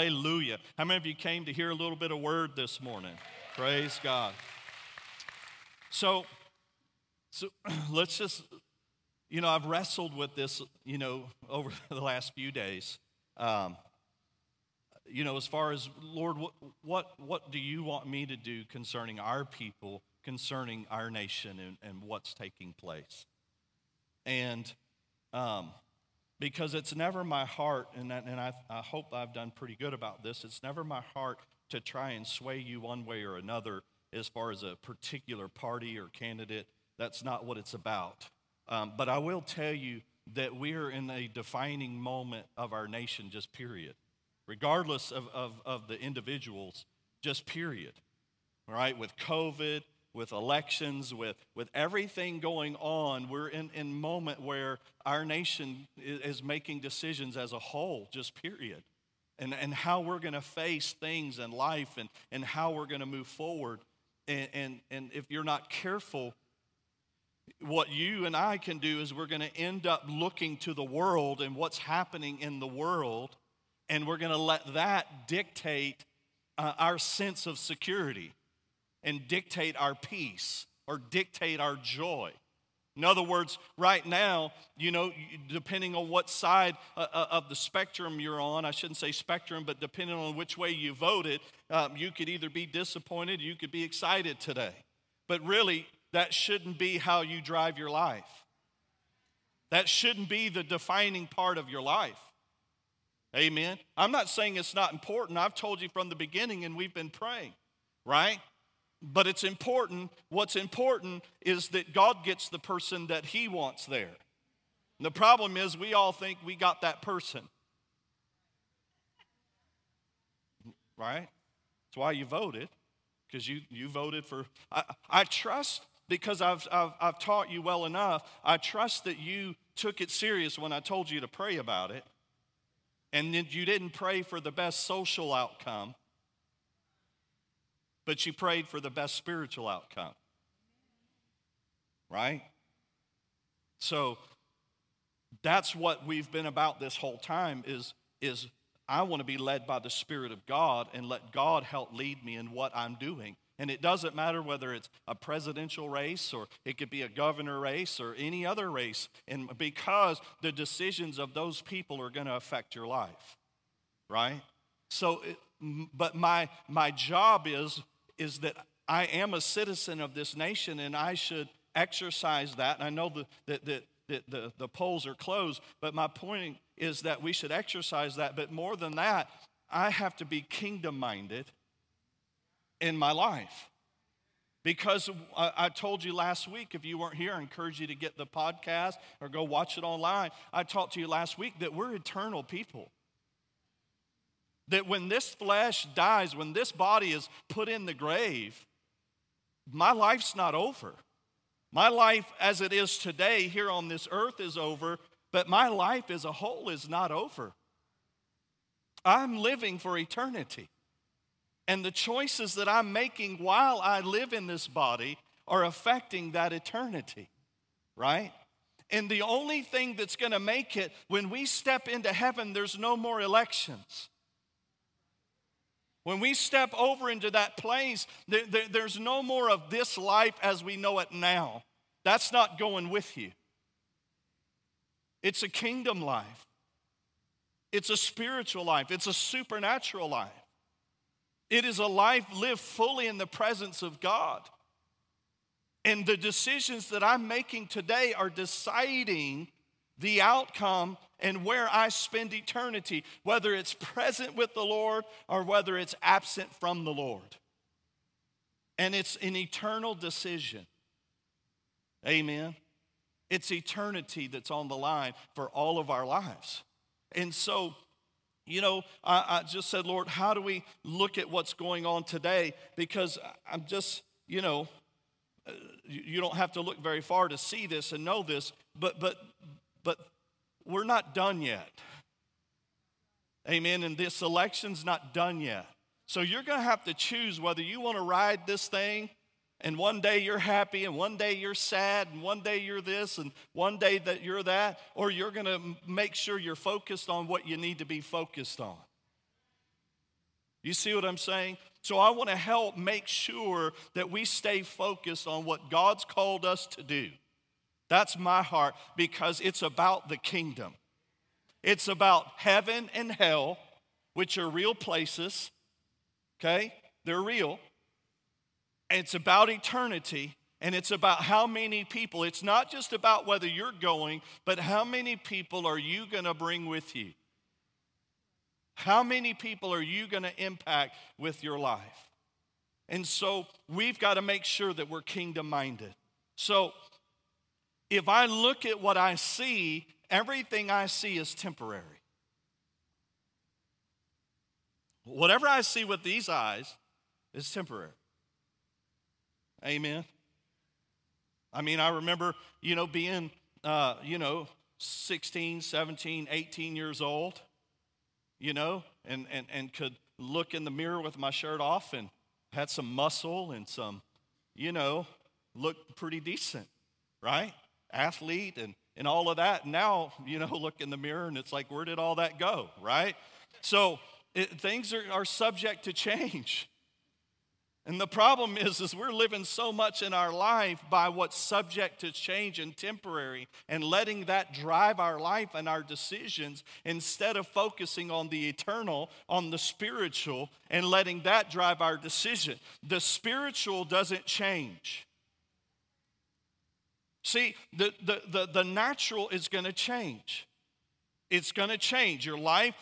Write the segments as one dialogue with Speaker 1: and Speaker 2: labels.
Speaker 1: Hallelujah. How many of you came to hear a little bit of word this morning? Praise God. So, so let's just, you know, I've wrestled with this, you know, over the last few days. Um, you know, as far as Lord, what, what, what do you want me to do concerning our people, concerning our nation, and, and what's taking place? And um, because it's never my heart, and, and I, I hope I've done pretty good about this, it's never my heart to try and sway you one way or another as far as a particular party or candidate. That's not what it's about. Um, but I will tell you that we're in a defining moment of our nation, just period, regardless of, of, of the individuals, just period. All right, with COVID, with elections, with, with everything going on, we're in a moment where our nation is, making decisions as a whole, just period. And, and how we're going to face things in life and, and how we're going to move forward. And, and, and if you're not careful, what you and I can do is we're going to end up looking to the world and what's happening in the world, and we're going to let that dictate uh, our sense of security and dictate our peace or dictate our joy. In other words, right now, you know, depending on what side uh, uh, of the spectrum you're on, I shouldn't say spectrum, but depending on which way you voted, um, you could either be disappointed, you could be excited today. But really, that shouldn't be how you drive your life. That shouldn't be the defining part of your life. Amen. I'm not saying it's not important. I've told you from the beginning, and we've been praying, right? But it's important. What's important is that God gets the person that He wants there. And the problem is, we all think we got that person. Right? That's why you voted, because you, you voted for. I, I trust because I've, I've, I've taught you well enough. I trust that you took it serious when I told you to pray about it. And then you didn't pray for the best social outcome but she prayed for the best spiritual outcome. Right? So that's what we've been about this whole time is, is I want to be led by the Spirit of God and let God help lead me in what I'm doing. And it doesn't matter whether it's a presidential race or it could be a governor race or any other race. And because the decisions of those people are going to affect your life, right? So, but my, my job is is that I am a citizen of this nation and I should exercise that. And I know that, that, the, the polls are closed, but my point is that we should exercise that. But more than that, I have to be kingdom minded in my life. Because I, I told you last week, if you weren't here, I encourage you to get the podcast or go watch it online. I talked to you last week that we're eternal people that when this flesh dies, when this body is put in the grave, my life's not over. My life as it is today here on this earth is over, but my life as a whole is not over. I'm living for eternity. And the choices that I'm making while I live in this body are affecting that eternity, right? And the only thing that's going to make it when we step into heaven, there's no more elections. When we step over into that place, there, there, there's no more of this life as we know it now. That's not going with you. It's a kingdom life, it's a spiritual life, it's a supernatural life. It is a life lived fully in the presence of God. And the decisions that I'm making today are deciding the outcome and where I spend eternity, whether it's present with the Lord or whether it's absent from the Lord. And it's an eternal decision. Amen. It's eternity that's on the line for all of our lives. And so, you know, I, I, just said, Lord, how do we look at what's going on today? Because I'm just, you know, uh, you don't have to look very far to see this and know this, but but but we're not done yet. Amen. And this election's not done yet. So you're going to have to choose whether you want to ride this thing and one day you're happy and one day you're sad and one day you're this and one day that you're that, or you're going to make sure you're focused on what you need to be focused on. You see what I'm saying? So I want to help make sure that we stay focused on what God's called us to do. That's my heart because it's about the kingdom. It's about heaven and hell, which are real places, okay? They're real. And It's about eternity, and it's about how many people. It's not just about whether you're going, but how many people are you going to bring with you? How many people are you going to impact with your life? And so we've got to make sure that we're kingdom minded. So if I look at what I see, everything I see is temporary. Whatever I see with these eyes is temporary. Amen. I mean, I remember, you know, being, uh, you know, 16, 17, 18 years old, you know, and, and, and could look in the mirror with my shirt off and had some muscle and some, you know, looked pretty decent, right? Athlete and, and all of that. Now, you know, look in the mirror and it's like, where did all that go, right? So it, things are, are subject to change. And the problem is, is we're living so much in our life by what's subject to change and temporary and letting that drive our life and our decisions instead of focusing on the eternal, on the spiritual, and letting that drive our decision. The spiritual doesn't change. See, the, the, the, the natural is going to change. It's going to change. Your life,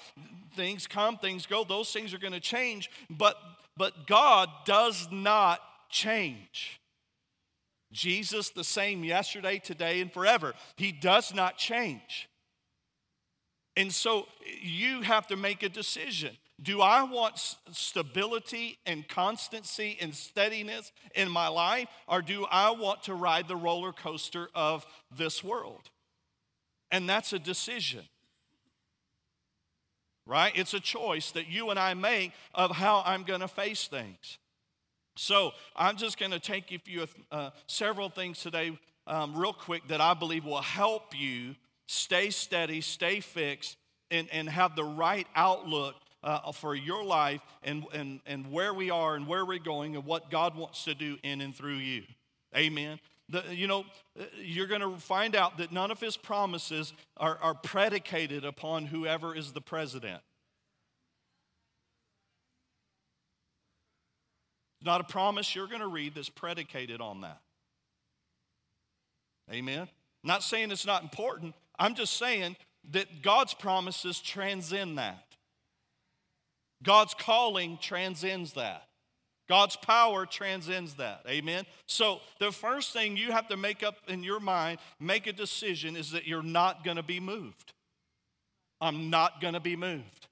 Speaker 1: things come, things go, those things are going to change. But but God does not change. Jesus, the same yesterday, today, and forever. He does not change. And so you have to make a decision. Do I want stability and constancy and steadiness in my life, or do I want to ride the roller coaster of this world? And that's a decision right? It's a choice that you and I make of how I'm going to face things. So I'm just going to take you through uh, several things today, um, real quick, that I believe will help you stay steady, stay fixed, and, and have the right outlook uh, for your life and, and, and where we are and where we're going and what God wants to do in and through you. Amen. The, you know, you're going to find out that none of his promises are, are predicated upon whoever is the president. Not a promise you're going to read that's predicated on that. Amen. Not saying it's not important. I'm just saying that God's promises transcend that. God's calling transcends that. God's power transcends that. Amen. So, the first thing you have to make up in your mind, make a decision, is that you're not going to be moved. I'm not going to be moved.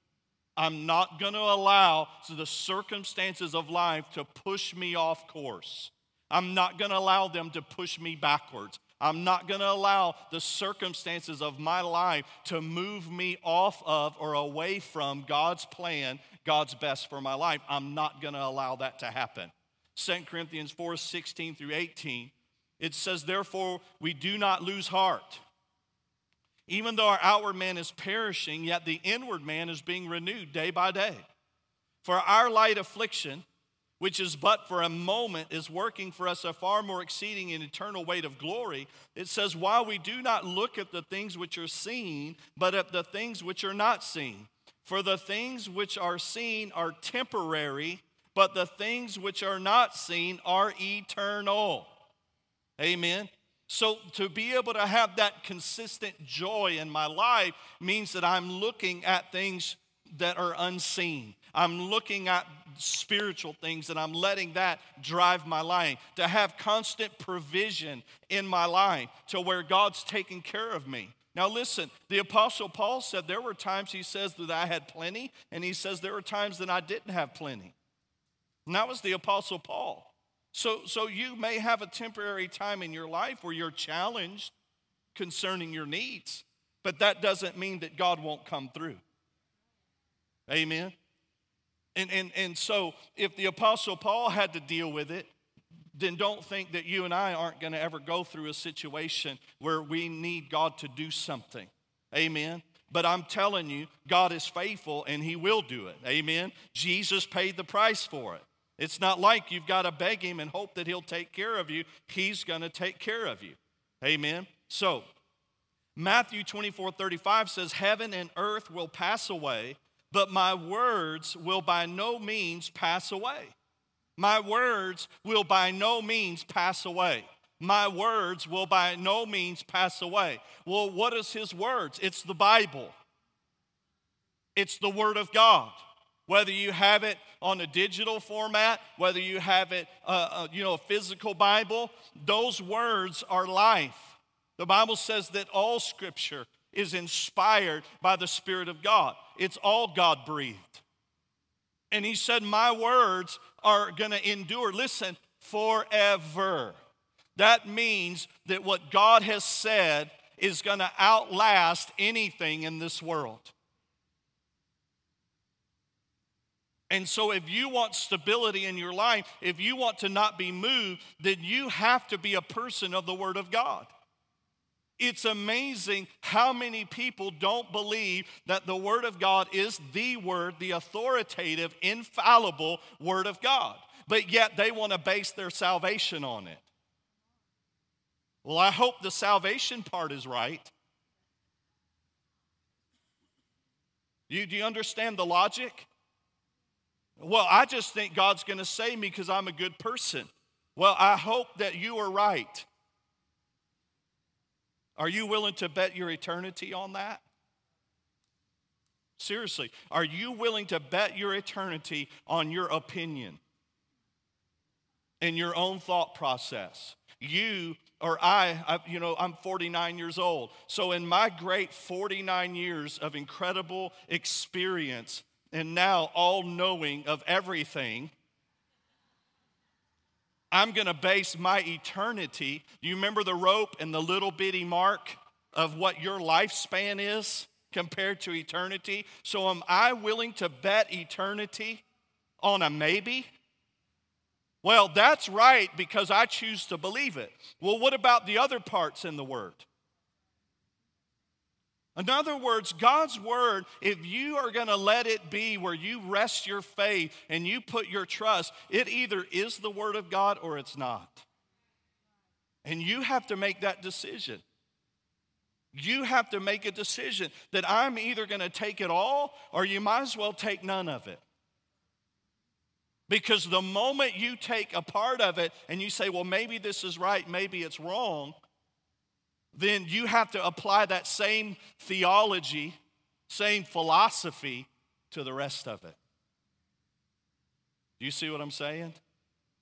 Speaker 1: I'm not going to allow the circumstances of life to push me off course. I'm not going to allow them to push me backwards. I'm not going to allow the circumstances of my life to move me off of or away from God's plan, God's best for my life. I'm not going to allow that to happen. 2 Corinthians 4 16 through 18, it says, Therefore, we do not lose heart. Even though our outward man is perishing, yet the inward man is being renewed day by day. For our light affliction, which is but for a moment, is working for us a far more exceeding and eternal weight of glory. It says, While we do not look at the things which are seen, but at the things which are not seen. For the things which are seen are temporary, but the things which are not seen are eternal. Amen. So, to be able to have that consistent joy in my life means that I'm looking at things that are unseen. I'm looking at spiritual things and I'm letting that drive my life. To have constant provision in my life to where God's taking care of me. Now, listen, the Apostle Paul said there were times he says that I had plenty, and he says there were times that I didn't have plenty. And that was the Apostle Paul. So, so you may have a temporary time in your life where you're challenged concerning your needs, but that doesn't mean that God won't come through. Amen. And, and, and so, if the Apostle Paul had to deal with it, then don't think that you and I aren't going to ever go through a situation where we need God to do something. Amen. But I'm telling you, God is faithful and He will do it. Amen. Jesus paid the price for it. It's not like you've got to beg Him and hope that He'll take care of you. He's going to take care of you. Amen. So, Matthew 24 35 says, Heaven and earth will pass away, but my words will by no means pass away. My words will by no means pass away. My words will by no means pass away. Well, what is his words? It's the Bible, it's the Word of God. Whether you have it on a digital format, whether you have it, uh, uh, you know, a physical Bible, those words are life. The Bible says that all scripture is inspired by the Spirit of God, it's all God breathed. And he said, My words are going to endure, listen, forever. That means that what God has said is going to outlast anything in this world. And so, if you want stability in your life, if you want to not be moved, then you have to be a person of the Word of God. It's amazing how many people don't believe that the Word of God is the Word, the authoritative, infallible Word of God, but yet they want to base their salvation on it. Well, I hope the salvation part is right. You, do you understand the logic? Well, I just think God's going to save me because I'm a good person. Well, I hope that you are right. Are you willing to bet your eternity on that? Seriously, are you willing to bet your eternity on your opinion and your own thought process? You or I, I, you know, I'm 49 years old. So, in my great 49 years of incredible experience and now all knowing of everything, I'm gonna base my eternity. Do you remember the rope and the little bitty mark of what your lifespan is compared to eternity? So, am I willing to bet eternity on a maybe? Well, that's right because I choose to believe it. Well, what about the other parts in the Word? In other words, God's Word, if you are going to let it be where you rest your faith and you put your trust, it either is the Word of God or it's not. And you have to make that decision. You have to make a decision that I'm either going to take it all or you might as well take none of it. Because the moment you take a part of it and you say, well, maybe this is right, maybe it's wrong, then you have to apply that same theology, same philosophy to the rest of it. Do you see what I'm saying?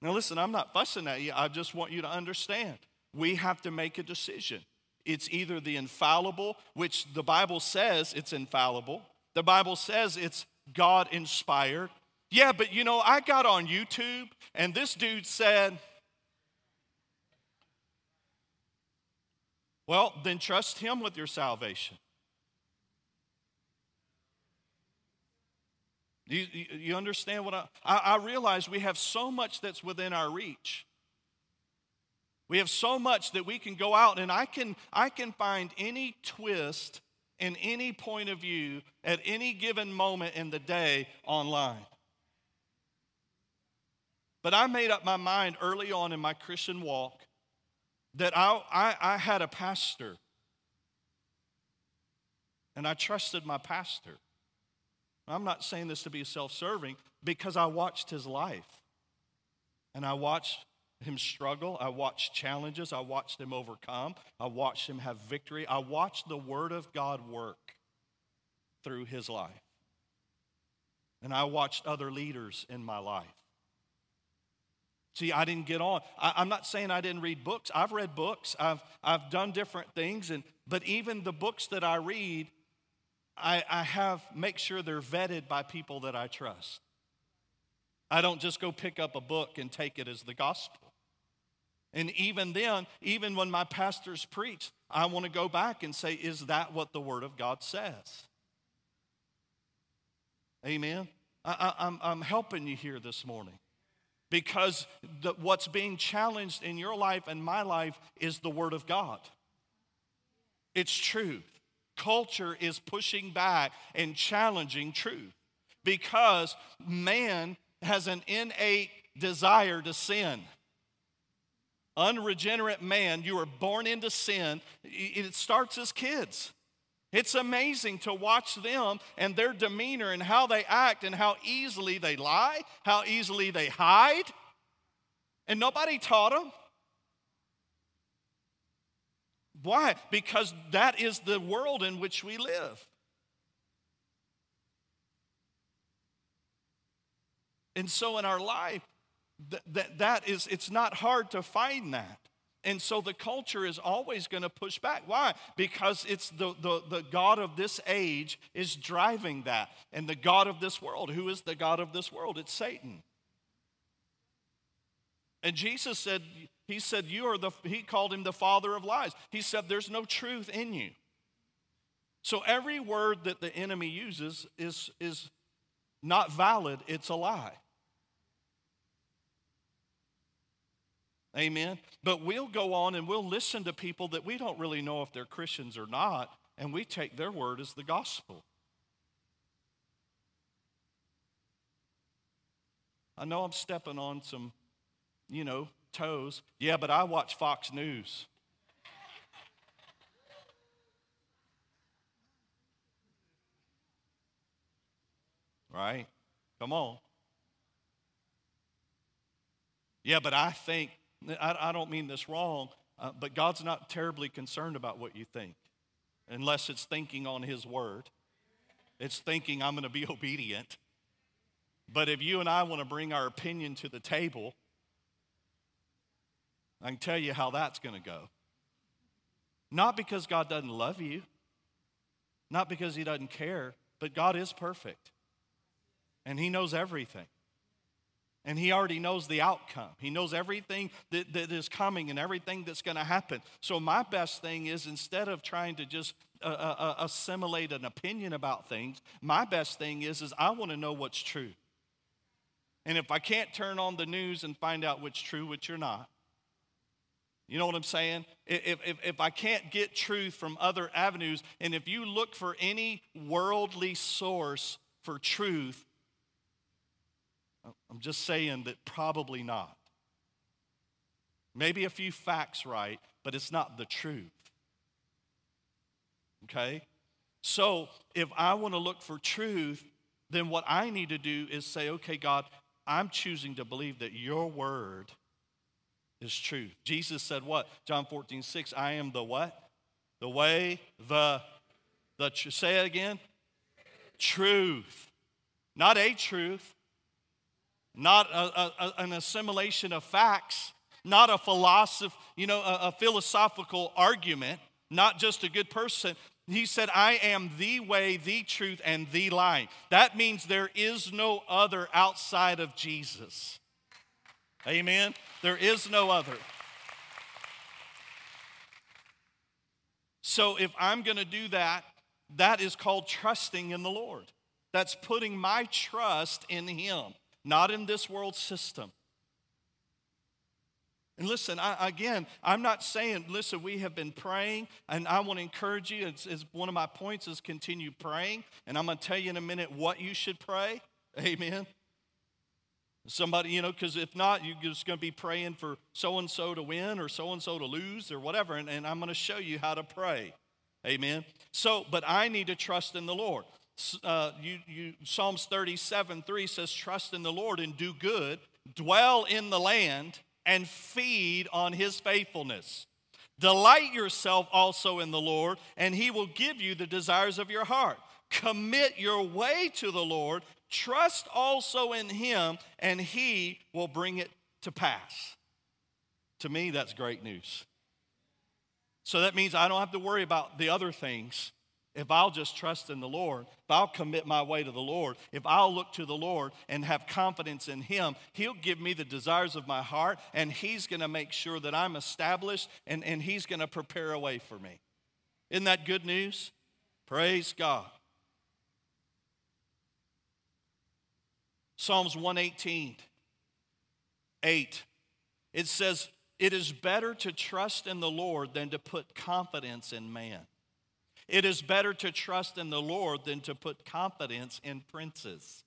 Speaker 1: Now, listen, I'm not fussing at you. I just want you to understand. We have to make a decision. It's either the infallible, which the Bible says it's infallible, the Bible says it's God inspired, yeah, but you know, I got on YouTube and this dude said, Well, then trust him with your salvation. You, you, understand what I, I, I realize we have so much that's within our reach. We have so much that we can go out and I can, I can find any twist in any point of view at any given moment in the day online. But I made up my mind early on in my Christian walk that I, I, I had a pastor. And I trusted my pastor. I'm not saying this to be self serving because I watched his life. And I watched him struggle. I watched challenges. I watched him overcome. I watched him have victory. I watched the Word of God work through his life. And I watched other leaders in my life. See, I didn't get on. I, am not saying I didn't read books. I've read books. I've, I've done different things. And, but even the books that I read, I, I have make sure they're vetted by people that I trust. I don't just go pick up a book and take it as the gospel. And even then, even when my pastors preach, I want to go back and say, is that what the Word of God says? Amen. I, I'm helping you here this morning because the, what's being challenged in your life and my life is the Word of God. It's truth. Culture is pushing back and challenging truth because man has an innate desire to sin. Unregenerate man, you are born into sin. It starts as kids. It's amazing to watch them and their demeanor and how they act and how easily they lie, how easily they hide. And nobody taught them. Why? Because that is the world in which we live. And so in our life, that, that, is, it's not hard to find that. And so the culture is always going to push back. Why? Because it's the, the, the God of this age is driving that. And the God of this world, who is the God of this world? It's Satan. And Jesus said, He said, You are the, He called him the father of lies. He said, There's no truth in you. So every word that the enemy uses is, is not valid, it's a lie. Amen. But we'll go on and we'll listen to people that we don't really know if they're Christians or not, and we take their word as the gospel. I know I'm stepping on some, you know, toes. Yeah, but I watch Fox News. Right? Come on. Yeah, but I think I, I don't mean this wrong, uh, but God's not terribly concerned about what you think unless it's thinking on His word. It's thinking, I'm going to be obedient. But if you and I want to bring our opinion to the table, I can tell you how that's going to go. Not because God doesn't love you, not because He doesn't care, but God is perfect and He knows everything. And he already knows the outcome. He knows everything that, that is coming and everything that's going to happen. So, my best thing is instead of trying to just uh, uh, uh, assimilate an opinion about things, my best thing is, is I want to know what's true. And if I can't turn on the news and find out what's true, which you're not, you know what I'm saying? If, if, if I can't get truth from other avenues, and if you look for any worldly source for truth, I'm just saying that probably not. Maybe a few facts right, but it's not the truth. Okay? So if I want to look for truth, then what I need to do is say, okay, God, I'm choosing to believe that your word is truth. Jesus said what? John 14, 6, I am the what? The way, the, the, say it again. Truth. Not a truth, not a, a, an assimilation of facts, not a philosoph, you know, a, a philosophical argument, not just a good person. He said, I am the way, the truth, and the life. That means there is no other outside of Jesus. Amen? There is no other. So if I'm going to do that, that is called trusting in the Lord. That's putting my trust in Him not in this world system. And listen, I, again, I'm not saying, listen, we have been praying, and I want to encourage you. It's, it's one of my points is continue praying, and I'm going to tell you in a minute what you should pray. Amen. Somebody, you know, because if not, you're just going to be praying for so and so to win or so and so to lose or whatever, and, and I'm going to show you how to pray. Amen. So, but I need to trust in the Lord uh, you, you, Psalms 37 3 says, Trust in the Lord and do good, dwell in the land, and feed on his faithfulness. Delight yourself also in the Lord, and he will give you the desires of your heart. Commit your way to the Lord, trust also in him, and he will bring it to pass. To me, that's great news. So that means I don't have to worry about the other things if I'll just trust in the Lord, if I'll commit my way to the Lord, if I'll look to the Lord and have confidence in Him, He'll give me the desires of my heart and He's going to make sure that I'm established and, and He's going to prepare a way for me. Isn't that good news? Praise God. Psalms 118, 8. It says, It is better to trust in the Lord than to put confidence in man. It is better to trust in the Lord than to put confidence in princes.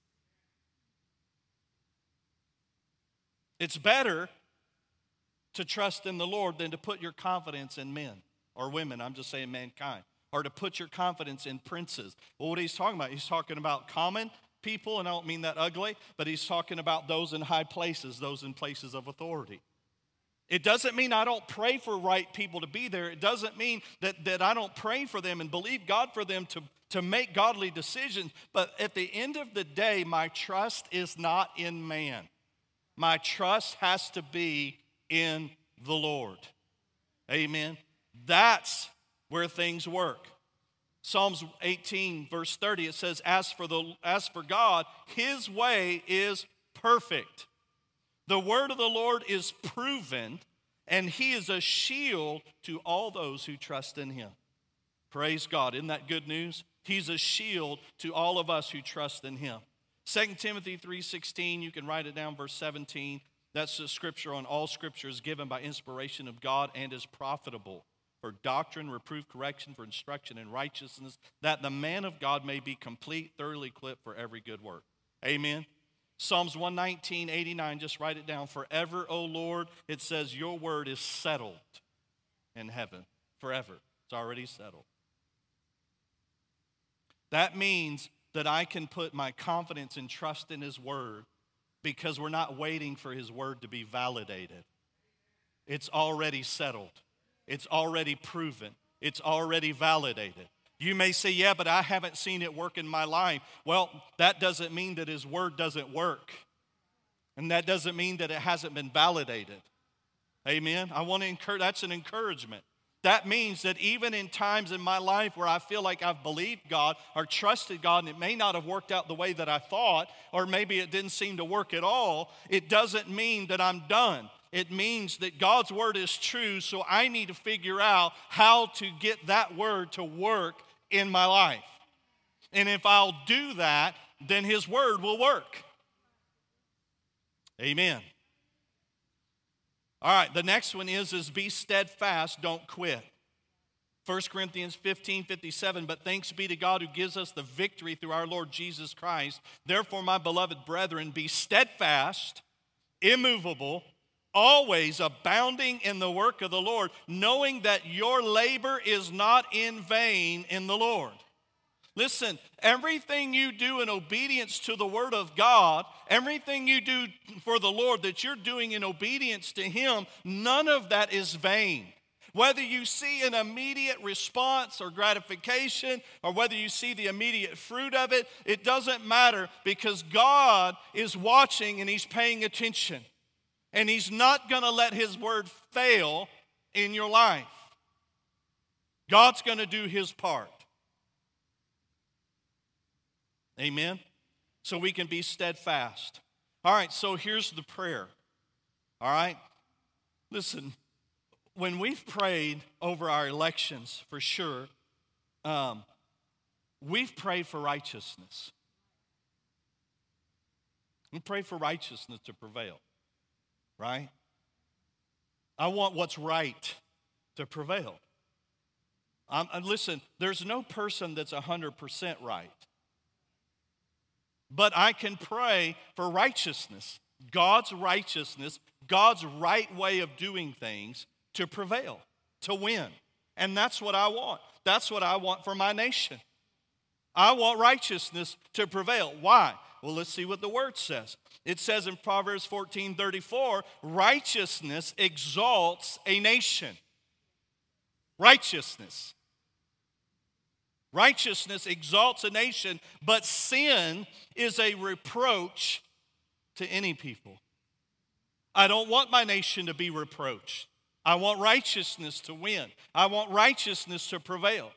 Speaker 1: It's better to trust in the Lord than to put your confidence in men or women. I'm just saying mankind. Or to put your confidence in princes. Well, what he's talking about, he's talking about common people, and I don't mean that ugly, but he's talking about those in high places, those in places of authority. It doesn't mean I don't pray for right people to be there. It doesn't mean that, that I don't pray for them and believe God for them to, to make godly decisions. But at the end of the day, my trust is not in man. My trust has to be in the Lord. Amen. That's where things work. Psalms 18, verse 30, it says, As for, the, as for God, his way is perfect. The word of the Lord is proven, and he is a shield to all those who trust in him. Praise God. Isn't that good news? He's a shield to all of us who trust in him. 2 Timothy 3:16, you can write it down verse 17. That's the scripture on all scripture is given by inspiration of God and is profitable for doctrine, reproof, correction, for instruction in righteousness, that the man of God may be complete, thoroughly equipped for every good work. Amen. Psalms 119, 89, just write it down. Forever, O Lord, it says, Your word is settled in heaven. Forever. It's already settled. That means that I can put my confidence and trust in His Word because we're not waiting for His Word to be validated. It's already settled, it's already proven, it's already validated. You may say, Yeah, but I haven't seen it work in my life. Well, that doesn't mean that His Word doesn't work. And that doesn't mean that it hasn't been validated. Amen. I want to encourage, that's an encouragement. That means that even in times in my life where I feel like I've believed God or trusted God and it may not have worked out the way that I thought, or maybe it didn't seem to work at all, it doesn't mean that I'm done. It means that God's word is true, so I need to figure out how to get that word to work in my life. And if I'll do that, then His word will work. Amen. All right, the next one is is be steadfast, don't quit. 1 Corinthians 15, 57, but thanks be to God who gives us the victory through our Lord Jesus Christ. Therefore, my beloved brethren, be steadfast, immovable, always abounding in the work of the Lord, knowing that your labor is not in vain in the Lord. Listen, everything you do in obedience to the Word of God, everything you do for the Lord that you're doing in obedience to Him, none of that is vain. Whether you see an immediate response or gratification, or whether you see the immediate fruit of it, it doesn't matter because God is watching and He's paying attention. And He's not going to let His Word fail in your life. God's going to do His part. Amen? So we can be steadfast. All right, so here's the prayer. All right? Listen, when we've prayed over our elections, for sure, um, we've prayed for righteousness. We pray for righteousness to prevail, right? I want what's right to prevail. Um, listen, there's no person that's 100% right. But I can pray for righteousness, God's righteousness, God's right way of doing things to prevail, to win. And that's what I want. That's what I want for my nation. I want righteousness to prevail. Why? Well, let's see what the word says. It says in Proverbs 14 34, righteousness exalts a nation. Righteousness. Righteousness exalts a nation, but sin is a reproach to any people. I don't want my nation to be reproached. I want righteousness to win. I want righteousness to prevail.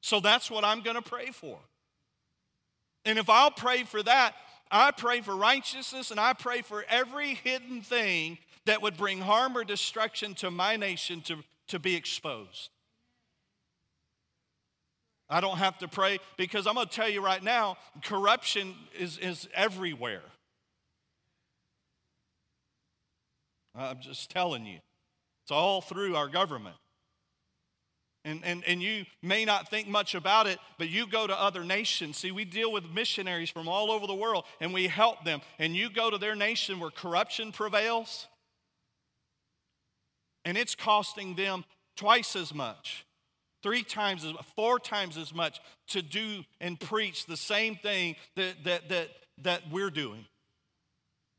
Speaker 1: So that's what I'm going to pray for. And if I'll pray for that, I pray for righteousness and I pray for every hidden thing that would bring harm or destruction to my nation to, to be exposed. I don't have to pray because I'm going to tell you right now corruption is, is everywhere. I'm just telling you, it's all through our government. And, and, and you may not think much about it, but you go to other nations. See, we deal with missionaries from all over the world and we help them. And you go to their nation where corruption prevails, and it's costing them twice as much, three times as four times as much to do and preach the same thing that, that, that, that we're doing.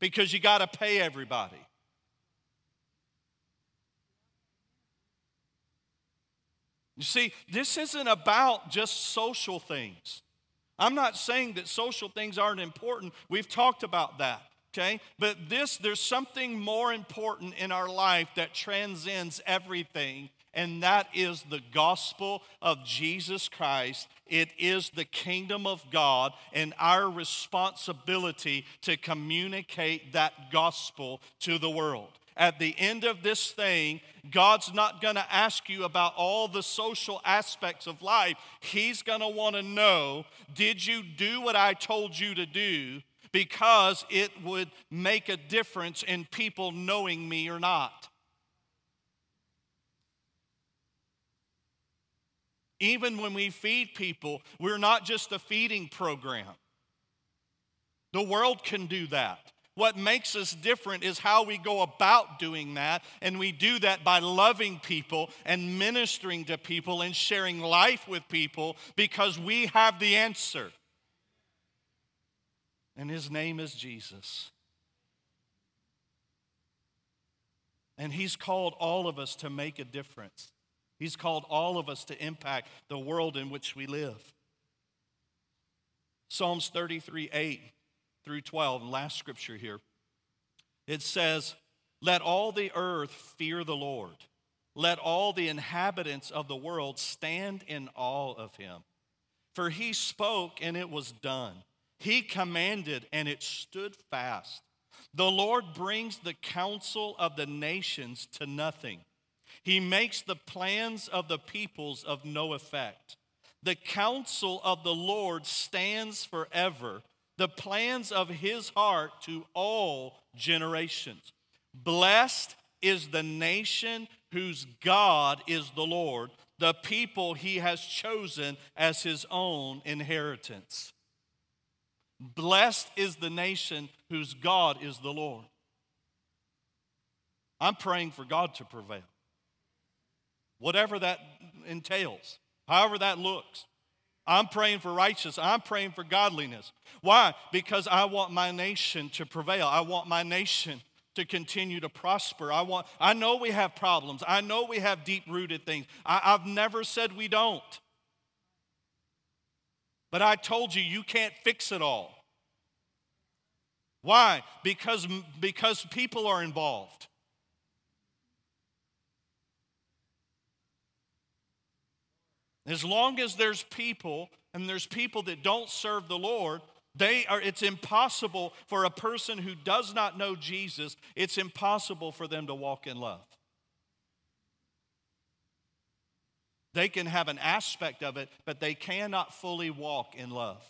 Speaker 1: Because you got to pay everybody. You see, this isn't about just social things. I'm not saying that social things aren't important. We've talked about that, okay? But this, there's something more important in our life that transcends everything, and that is the gospel of Jesus Christ. It is the kingdom of God and our responsibility to communicate that gospel to the world at the end of this thing, God's not going to ask you about all the social aspects of life. He's going to want to know did you do what I told you to do? Because it would make a difference in people knowing me or not. Even when we feed people, we're not just a feeding program. The world can do that. What makes us different is how we go about doing that. And we do that by loving people and ministering to people and sharing life with people because we have the answer. And his name is Jesus. And he's called all of us to make a difference. He's called all of us to impact the world in which we live. Psalms 33 8 through 12, last scripture here, it says, Let all the earth fear the Lord. Let all the inhabitants of the world stand in awe of him. For he spoke and it was done. He commanded and it stood fast. The Lord brings the counsel of the nations to nothing. He makes the plans of the peoples of no effect. The counsel of the Lord stands forever, the plans of his heart to all generations. Blessed is the nation whose God is the Lord, the people he has chosen as his own inheritance. Blessed is the nation whose God is the Lord. I'm praying for God to prevail. Whatever that entails, however that looks. I'm praying for righteousness. I'm praying for godliness. Why? Because I want my nation to prevail. I want my nation to continue to prosper. I want I know we have problems. I know we have deep-rooted things. I, I've never said we don't. But I told you you can't fix it all. Why? Because, because people are involved. As long as there's people and there's people that don't serve the Lord, they are it's impossible for a person who does not know Jesus, it's impossible for them to walk in love. They can have an aspect of it, but they cannot fully walk in love.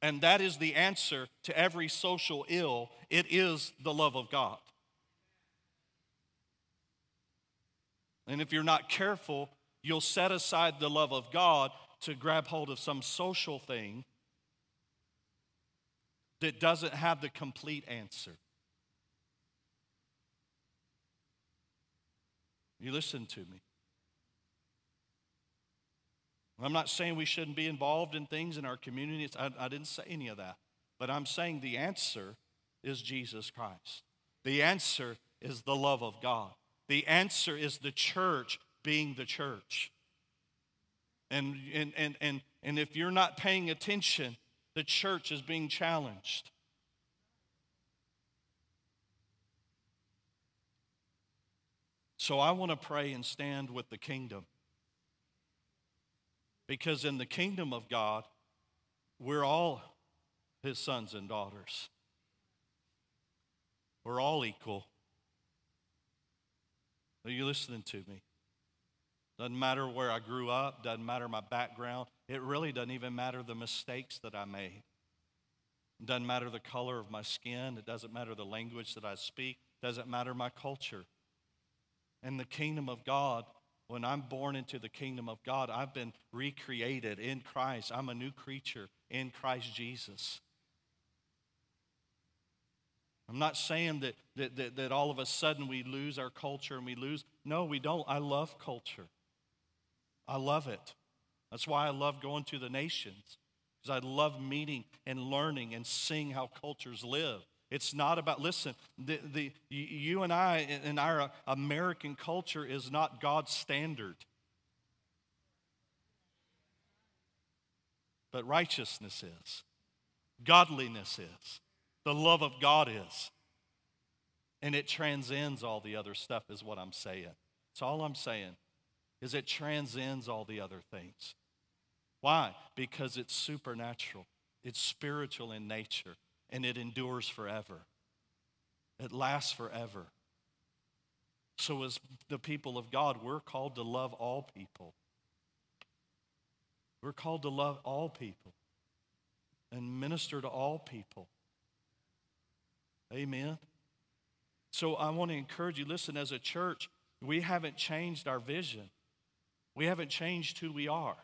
Speaker 1: And that is the answer to every social ill. It is the love of God. And if you're not careful, you'll set aside the love of God to grab hold of some social thing that doesn't have the complete answer. You listen to me. I'm not saying we shouldn't be involved in things in our communities. I, I didn't say any of that. But I'm saying the answer is Jesus Christ. The answer is the love of God. The answer is the church being the church. And, and, and, and, and if you're not paying attention, the church is being challenged. So I want to pray and stand with the kingdom. Because in the kingdom of God, we're all his sons and daughters. We're all equal. Are you listening to me? Doesn't matter where I grew up, doesn't matter my background. It really doesn't even matter the mistakes that I made. It doesn't matter the color of my skin. It doesn't matter the language that I speak. It doesn't matter my culture. In the kingdom of God, when I'm born into the kingdom of God, I've been recreated in Christ. I'm a new creature in Christ Jesus. I'm not saying that, that, that, that, all of a sudden we lose our culture and we lose. No, we don't. I love culture. I love it. That's why I love going to the nations, because I love meeting and learning and seeing how cultures live. It's not about, listen, the, the, you and I in our American culture is not God's standard. But righteousness is, godliness is, the love of God is. And it transcends all the other stuff, is what I'm saying. It's all I'm saying, is it transcends all the other things. Why? Because it's supernatural, it's spiritual in nature and it endures forever. It lasts forever. So, as the people of God, we're called to love all people. We're called to love all people and minister to all people. Amen. So, I want to encourage you listen, as a church, we haven't changed our vision, we haven't changed who we are.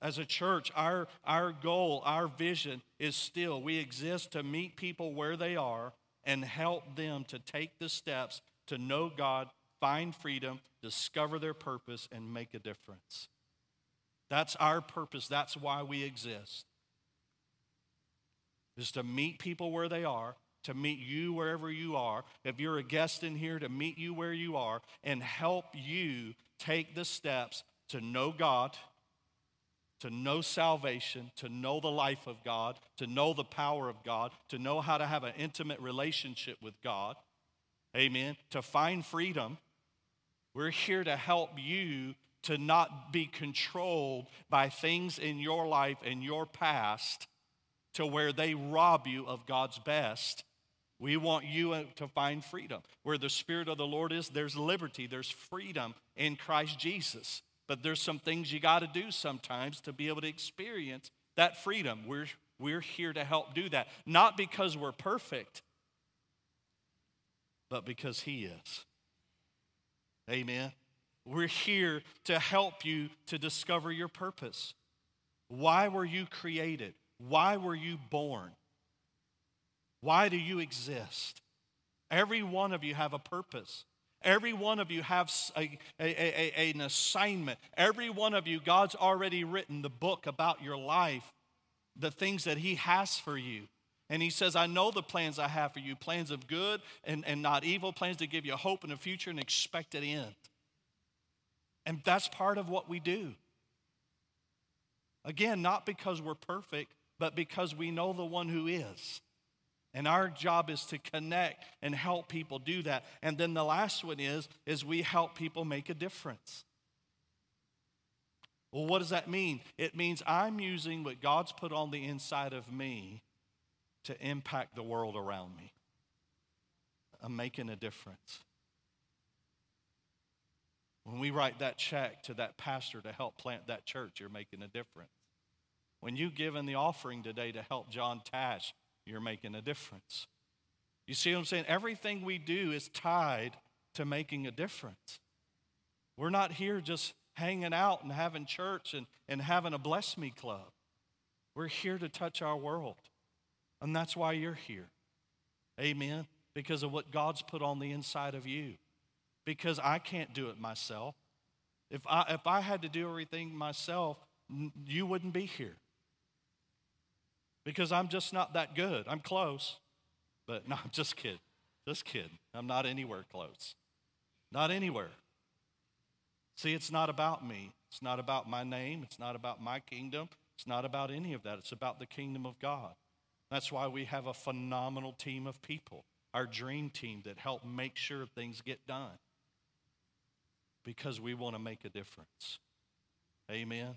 Speaker 1: As a church, our, our goal, our vision is still we exist to meet people where they are and help them to take the steps to know God, find freedom, discover their purpose, and make a difference. That's our purpose. That's why we exist. Is to meet people where they are, to meet you wherever you are. If you're a guest in here, to meet you where you are and help you take the steps to know God to know salvation, to know the life of God, to know the power of God, to know how to have an intimate relationship with God. Amen. To find freedom. We're here to help you to not be controlled by things in your life and your past to where they rob you of God's best. We want you uh, to find freedom. Where the Spirit of the Lord is, there's liberty, there's freedom in Christ Jesus. But there's some things you got to do sometimes to be able to experience that freedom. We're, we're here to help do that. Not because we're perfect, but because He is. Amen. We're here to help you to discover your purpose. Why were you created? Why were you born? Why do you exist? Every one of you have a purpose. Every one of you have a, a, a, an assignment. Every one of you, God's already written the book about your life, the things that He has for you. And He says, I know the plans I have for you plans of good and, and not evil, plans to give you hope in the future and expected end. And that's part of what we do. Again, not because we're perfect, but because we know the one who is. And our job is to connect and help people do that. And then the last one is is we help people make a difference. Well, what does that mean? It means I'm using what God's put on the inside of me to impact the world around me. I'm making a difference. When we write that check to that pastor to help plant that church, you're making a difference. When you give in the offering today to help John Tash, you're making a difference. You see what I'm saying? Everything we do is tied to making a difference. We're not here just hanging out and having church and, and having a bless me club. We're here to touch our world. And that's why you're here. Amen. Because of what God's put on the inside of you. Because I can't do it myself. If I, if I had to do everything myself, you wouldn't be here because I'm just not that good. I'm close, but no, I'm just kidding. Just kidding. I'm not anywhere close. Not anywhere. See, it's not about me. It's not about my name. It's not about my kingdom. It's not about any of that. It's about the kingdom of God. That's why we have a phenomenal team of people, our dream team that help make sure things get done. Because we want to make a difference. Amen.